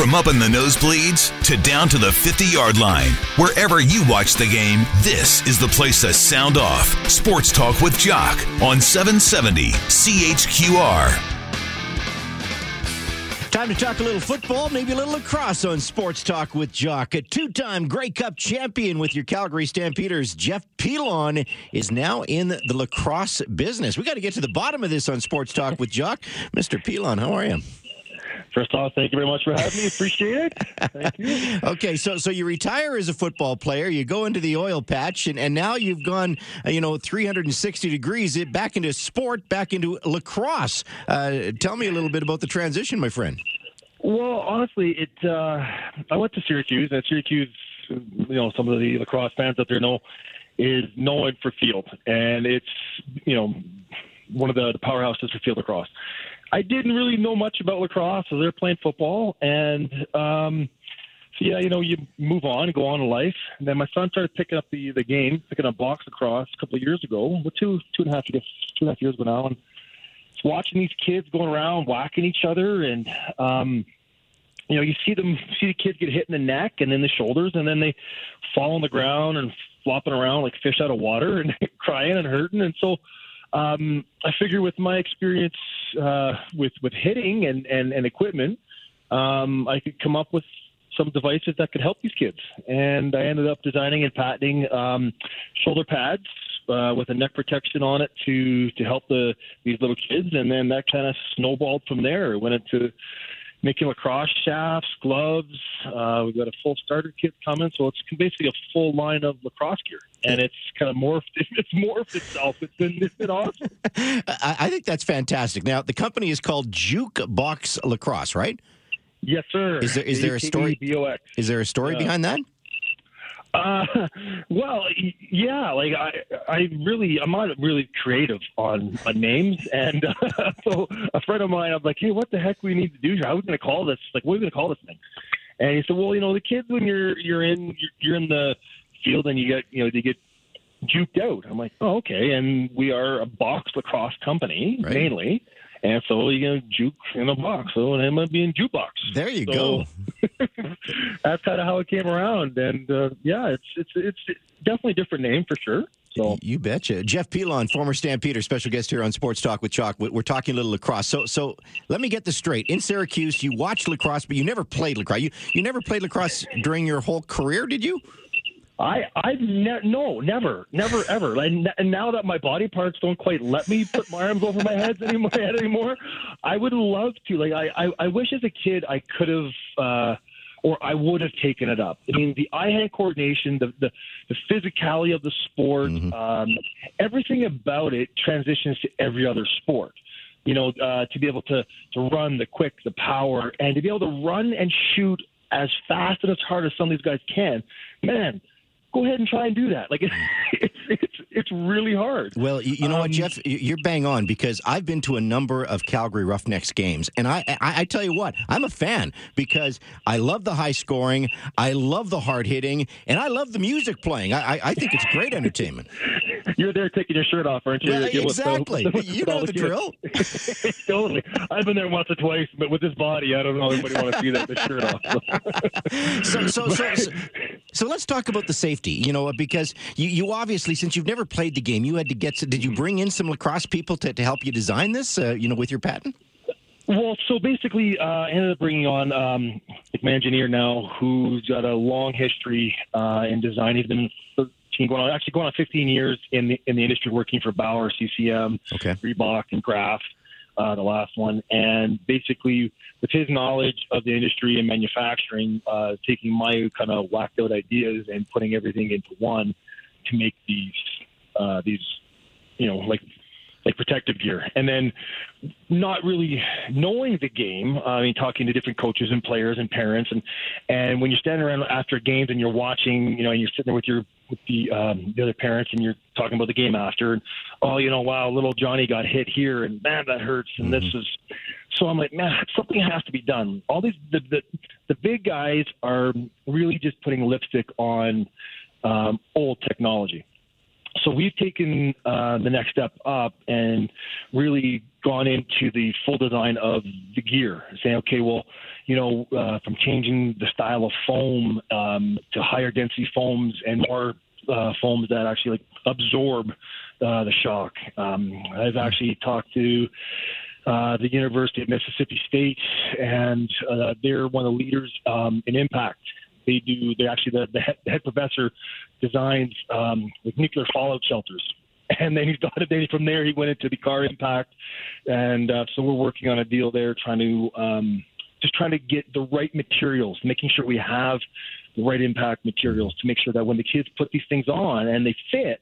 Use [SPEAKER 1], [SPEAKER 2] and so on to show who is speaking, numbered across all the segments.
[SPEAKER 1] From up in the nosebleeds to down to the 50 yard line, wherever you watch the game, this is the place to sound off. Sports Talk with Jock on 770 CHQR.
[SPEAKER 2] Time to talk a little football, maybe a little lacrosse on Sports Talk with Jock. A two time Grey Cup champion with your Calgary Stampeders, Jeff Pilon, is now in the lacrosse business. We got to get to the bottom of this on Sports Talk with Jock. Mr. Pilon, how are you?
[SPEAKER 3] First off, thank you very much for having me. Appreciate it. Thank you.
[SPEAKER 2] Okay, so so you retire as a football player, you go into the oil patch, and, and now you've gone, uh, you know, 360 degrees it back into sport, back into lacrosse. Uh, tell me a little bit about the transition, my friend.
[SPEAKER 3] Well, honestly, it. Uh, I went to Syracuse, and Syracuse, you know, some of the lacrosse fans out there know, is known for field, and it's you know one of the, the powerhouses for field lacrosse. I didn't really know much about lacrosse, they're playing football, and um, so yeah, you know, you move on, and go on in life. And then my son started picking up the the game, picking up box lacrosse a couple of years ago, well, two two and a half years, two and a half years ago now, and watching these kids going around whacking each other, and um, you know, you see them see the kids get hit in the neck and then the shoulders, and then they fall on the ground and flopping around like fish out of water and crying and hurting, and so um, I figure with my experience uh, with with hitting and and, and equipment, um, I could come up with some devices that could help these kids. And I ended up designing and patenting um, shoulder pads uh, with a neck protection on it to to help the these little kids. And then that kind of snowballed from there. It went into making lacrosse shafts, gloves. Uh, we've got a full starter kit coming, so it's basically a full line of lacrosse gear, and it's kind of morphed. It's morphed itself. It's been, it's been awesome.
[SPEAKER 2] I think that's fantastic. Now, the company is called Jukebox Lacrosse, right?
[SPEAKER 3] Yes, sir.
[SPEAKER 2] Is there is there a story?
[SPEAKER 3] B-O-X.
[SPEAKER 2] Is there a story behind that?
[SPEAKER 3] Uh, well, yeah, like I, I really, I'm not really creative on, on names, and uh, so a friend of mine, I'm like, hey, what the heck we need to do here? How are we going to call this? Like, what are we going to call this thing? And he said, well, you know, the kids when you're you're in you're in the field and you get you know they get juked out. I'm like, oh, okay, and we are a box lacrosse company
[SPEAKER 2] Right.
[SPEAKER 3] mainly. And so you know, juke in a box. So it might be in jukebox.
[SPEAKER 2] There you
[SPEAKER 3] So-
[SPEAKER 2] go.
[SPEAKER 3] that's kind of how it came around. And uh, yeah, it's it's it's definitely a different name for sure. So
[SPEAKER 2] You betcha. Jeff Pilon, former Stampeder, special guest here on Sports Talk with Chalk. We- We're talking a little lacrosse. So, so let me get this straight. In Syracuse, you watched lacrosse, but you never played lacrosse. You you never played lacrosse during your whole career, did you?
[SPEAKER 3] I I ne- no never never ever. And, and now that my body parts don't quite let me put my arms over my head anymore, head anymore, I would love to. Like I I, I wish as a kid I could have. Uh, or I would have taken it up. I mean, the eye-hand coordination, the the, the physicality of the sport, um, everything about it transitions to every other sport. You know, uh, to be able to to run the quick, the power, and to be able to run and shoot as fast and as hard as some of these guys can, man, go ahead and try and do that. Like it's it's it's, really hard.
[SPEAKER 2] Well, you, you know what,
[SPEAKER 3] Um,
[SPEAKER 2] Jeff, You- you're bang on because I've been to a number of Calgary Roughnecks games, and I, I, I tell you what, I'm a fan because I love the high scoring, I love the hard hitting, and I love the music playing. I, I, I think it's great entertainment.
[SPEAKER 3] You're there taking your shirt off, aren't you?
[SPEAKER 2] Well,
[SPEAKER 3] With the-
[SPEAKER 2] exactly.
[SPEAKER 3] with
[SPEAKER 2] You know
[SPEAKER 3] all
[SPEAKER 2] the drill.
[SPEAKER 3] totally. I've been there once or twice, but with this body, I don't know if anybody want to see that the shirt off.
[SPEAKER 2] So, so, so, so, so let's talk about the safety. You know, because you, you obviously, since you've never played the game, you had to get. Did you bring in some lacrosse people to, to help you design this? Uh, you know, with your patent.
[SPEAKER 3] Well, so basically, uh, I ended up bringing on um, my engineer now, who's got a long history uh, in design. He's been 13, going on actually going on 15 years in the in the industry, working for Bauer, CCM,
[SPEAKER 2] Okay.
[SPEAKER 3] Reebok, and Kraft. Uh, the last one, and basically with his knowledge of the industry and manufacturing, uh, taking my kind of whacked out ideas and putting everything into one to make these uh, these you know like like protective gear, and then not really knowing the game. I mean, talking to different coaches and players and parents, and and when you're standing around after games and you're watching, you know, and you're sitting there with your with the um, the other parents and you're talking about the game after, and oh, you know, wow, little Johnny got hit here, and man, that hurts, and this is. So I'm like, man, something has to be done. All these the the, the big guys are really just putting lipstick on um, old technology so we've taken uh, the next step up and really gone into the full design of the gear, saying, okay, well, you know, uh, from changing the style of foam um, to higher density foams and more uh, foams that actually like absorb uh, the shock. Um, I've actually talked to uh, the University of Mississippi State, and uh, they're one of the leaders um, in impact. They do. They actually the, the, head, the head professor designs um, like nuclear fallout shelters and then he it. Then from there, he went into the car impact, and uh, so we're working on a deal there, trying to um, just trying to get the right materials, making sure we have the right impact materials to make sure that when the kids put these things on and they fit,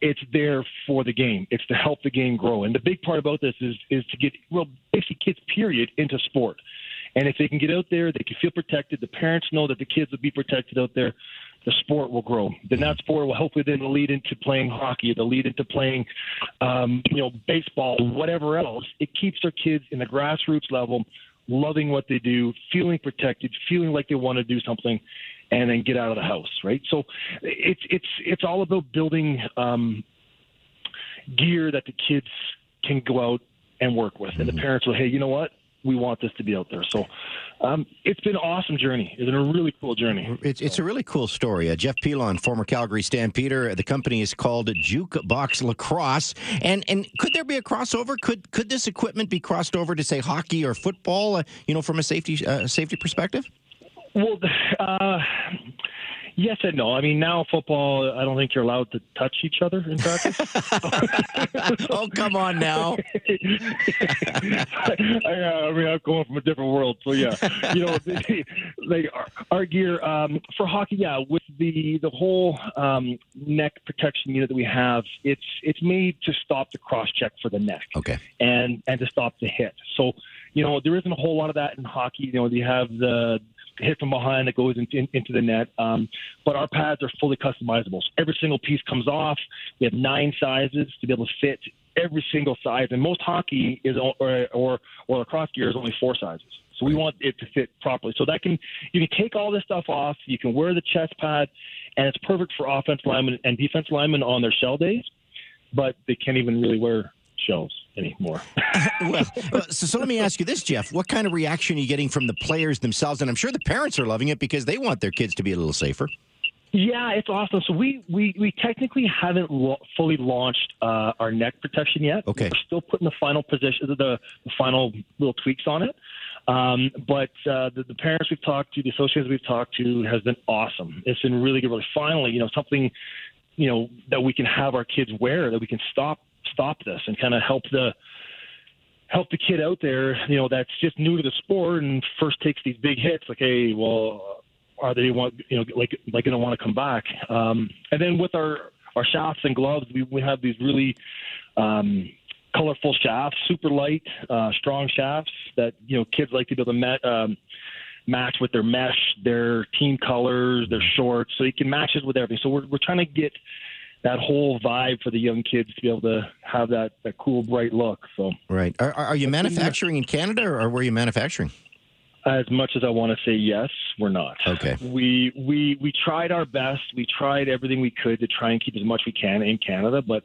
[SPEAKER 3] it's there for the game. It's to help the game grow. And the big part about this is is to get well basically kids period into sport. And if they can get out there, they can feel protected. The parents know that the kids will be protected out there the sport will grow. Then that sport will hopefully then lead into playing hockey, they'll lead into playing, um, you know, baseball, whatever else. It keeps their kids in the grassroots level, loving what they do, feeling protected, feeling like they want to do something, and then get out of the house, right? So it's it's it's all about building um, gear that the kids can go out and work with, and the mm-hmm. parents will, hey, you know what? We want this to be out there. So um, it's been an awesome journey. It's been a really cool journey.
[SPEAKER 2] It's, it's a really cool story. Uh, Jeff Pilon, former Calgary Stampeder. The company is called Jukebox Lacrosse. And and could there be a crossover? Could could this equipment be crossed over to say hockey or football? Uh, you know, from a safety uh, safety perspective.
[SPEAKER 3] Well, uh, Yes and no. I mean, now football, I don't think you're allowed to touch each other in practice.
[SPEAKER 2] oh, come on now.
[SPEAKER 3] I, I, mean, I'm going from a different world, so yeah. You know, like our, our, gear um, for hockey, yeah, with the the whole um, neck protection unit that we have, it's it's made to stop the cross check for the neck.
[SPEAKER 2] Okay.
[SPEAKER 3] And and to stop the hit. So you know, there isn't a whole lot of that in hockey. You know, you have the hit from behind that goes into, in, into the net. Um, but our pads are fully customizable. So every single piece comes off. We have nine sizes to be able to fit every single size. And most hockey is or or, or lacrosse gear is only four sizes. So we want it to fit properly. So that can you can take all this stuff off. You can wear the chest pad, and it's perfect for offense linemen and defense linemen on their shell days. But they can't even really wear shells anymore.
[SPEAKER 2] well, so, so let me ask you this, Jeff. What kind of reaction are you getting from the players themselves? And I'm sure the parents are loving it because they want their kids to be a little safer.
[SPEAKER 3] Yeah, it's awesome. So we we, we technically haven't lo- fully launched uh, our neck protection yet.
[SPEAKER 2] Okay,
[SPEAKER 3] we're still putting the final position, the, the final little tweaks on it. Um, but uh, the, the, parents we've talked to, the associates we've talked to, has been awesome. It's been really good. Really, finally, you know, something, you know, that we can have our kids wear, that we can stop stop this and kind of help the help the kid out there, you know, that's just new to the sport and first takes these big hits. Like, hey, well, are they want you know like like going to want to come back? Um, and then with our our shafts and gloves, we we have these really um, colorful shafts, super light, uh, strong shafts that you know kids like to be able to met, um, match with their mesh, their team colors, their shorts, so you can match it with everything. So we're we're trying to get that whole vibe for the young kids to be able to have that, that cool, bright look. So
[SPEAKER 2] right, are, are you manufacturing in Canada or were you manufacturing?
[SPEAKER 3] As much as I want to say yes, we're not.
[SPEAKER 2] Okay.
[SPEAKER 3] We we we tried our best. We tried everything we could to try and keep as much we can in Canada, but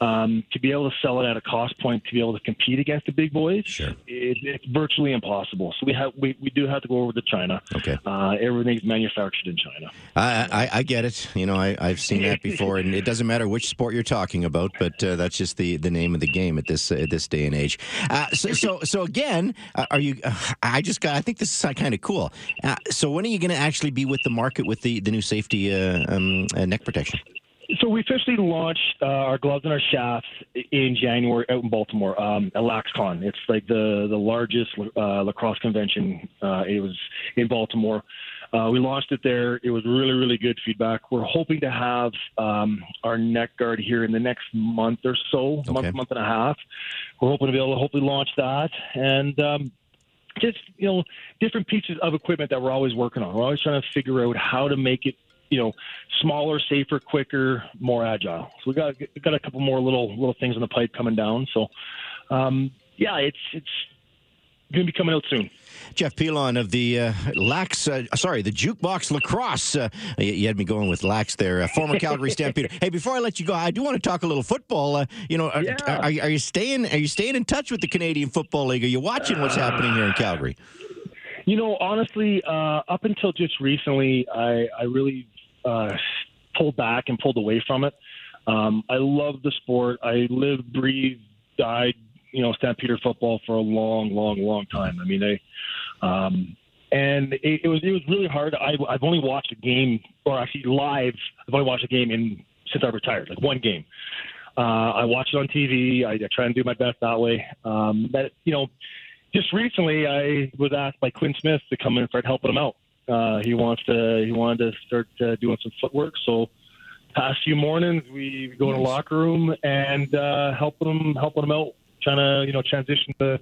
[SPEAKER 3] um, to be able to sell it at a cost point to be able to compete against the big boys,
[SPEAKER 2] sure.
[SPEAKER 3] it, it's virtually impossible. So we have we, we do have to go over to China.
[SPEAKER 2] Okay,
[SPEAKER 3] uh, everything's manufactured in China.
[SPEAKER 2] I, I, I get it. You know, I, have seen that before, and it doesn't matter which sport you're talking about, but uh, that's just the, the name of the game at this uh, at this day and age. Uh, so, so so again, uh, are you? Uh, I just got. I think this is kind of cool. so when are you going to actually be with the market with the the new safety um, neck protection?
[SPEAKER 3] So we officially launched uh, our gloves and our shafts in January out in Baltimore um, at LaxCon. It's like the the largest uh, lacrosse convention. Uh, it was in Baltimore. Uh, we launched it there. It was really really good feedback. We're hoping to have um, our neck guard here in the next month or so, okay. month month and a half. We're hoping to be able to hopefully launch that and. Um, just you know, different pieces of equipment that we're always working on. We're always trying to figure out how to make it you know, smaller, safer, quicker, more agile. So we got we got a couple more little little things in the pipe coming down. So, um, yeah, it's it's going to be coming out soon.
[SPEAKER 2] Jeff Pilon of the uh, Lax, uh, sorry, the Jukebox Lacrosse. Uh, you, you, had me going with Lax there, uh, former Calgary Stampeder. hey, before I let you go, I do want to talk a little football. Uh, you know, yeah. are, are, are, you staying? Are you staying in touch with the Canadian Football League? Are you watching what's happening here in Calgary?
[SPEAKER 3] You know, honestly, uh, up until just recently, I, I really pulled back and pulled away from it. Um, I love the sport. I live, breathe, died, you know, Stampeder football for a long, long, long time. I mean, I um, and it, it was it was really hard. I, I've only watched a game, or actually live. I've only watched a game in since I retired, like one game. Uh, I watch it on TV. I, I try and do my best that way. Um, but you know, just recently I was asked by Quinn Smith to come in and start helping him out. Uh, he wants to he wanted to start uh, doing some footwork. So past few mornings we go in the locker room and uh, helping him helping him out, trying to you know transition to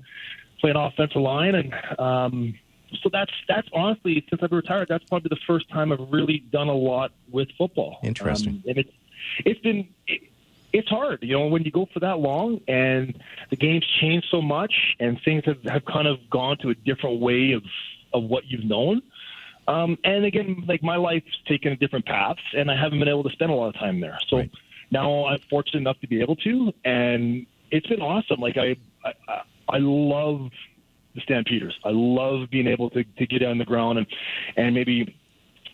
[SPEAKER 3] play an offensive line, and um, so that's that's honestly since I've retired, that's probably the first time I've really done a lot with football.
[SPEAKER 2] Interesting,
[SPEAKER 3] um, and it's it's been. It, it's hard, you know, when you go for that long and the game's changed so much and things have, have kind of gone to a different way of, of what you've known. Um, and again, like my life's taken a different path and I haven't been able to spend a lot of time there. So right. now I'm fortunate enough to be able to, and it's been awesome. Like I, I, I love the Stampeders. I love being able to, to get on the ground and and maybe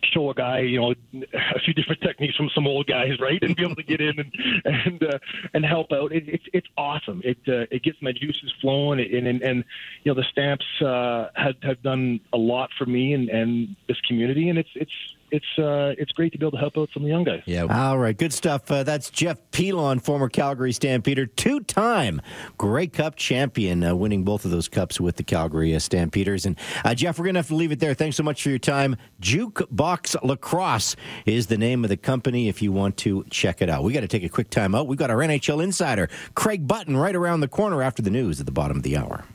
[SPEAKER 3] show a guy, you know, a few different techniques from some old guys, right, and be able to get in and and uh, and help out. It, it's it's awesome. It uh, it gets my juices flowing, and and, and you know the stamps uh, have have done a lot for me and and this community, and it's it's it's uh, it's great to be able to help out some of the young guys.
[SPEAKER 2] Yeah. All right. Good stuff. Uh, that's Jeff Pilon, former Calgary Stampeder, two-time Grey Cup champion, uh, winning both of those cups with the Calgary uh, Stampeders. And uh, Jeff, we're going to have to leave it there. Thanks so much for your time. Jukebox Lacrosse is the name of the company. If you want to check it out, we got to take a quick time out. We've got our NHL insider Craig Button right around the corner after the news at the bottom of the hour.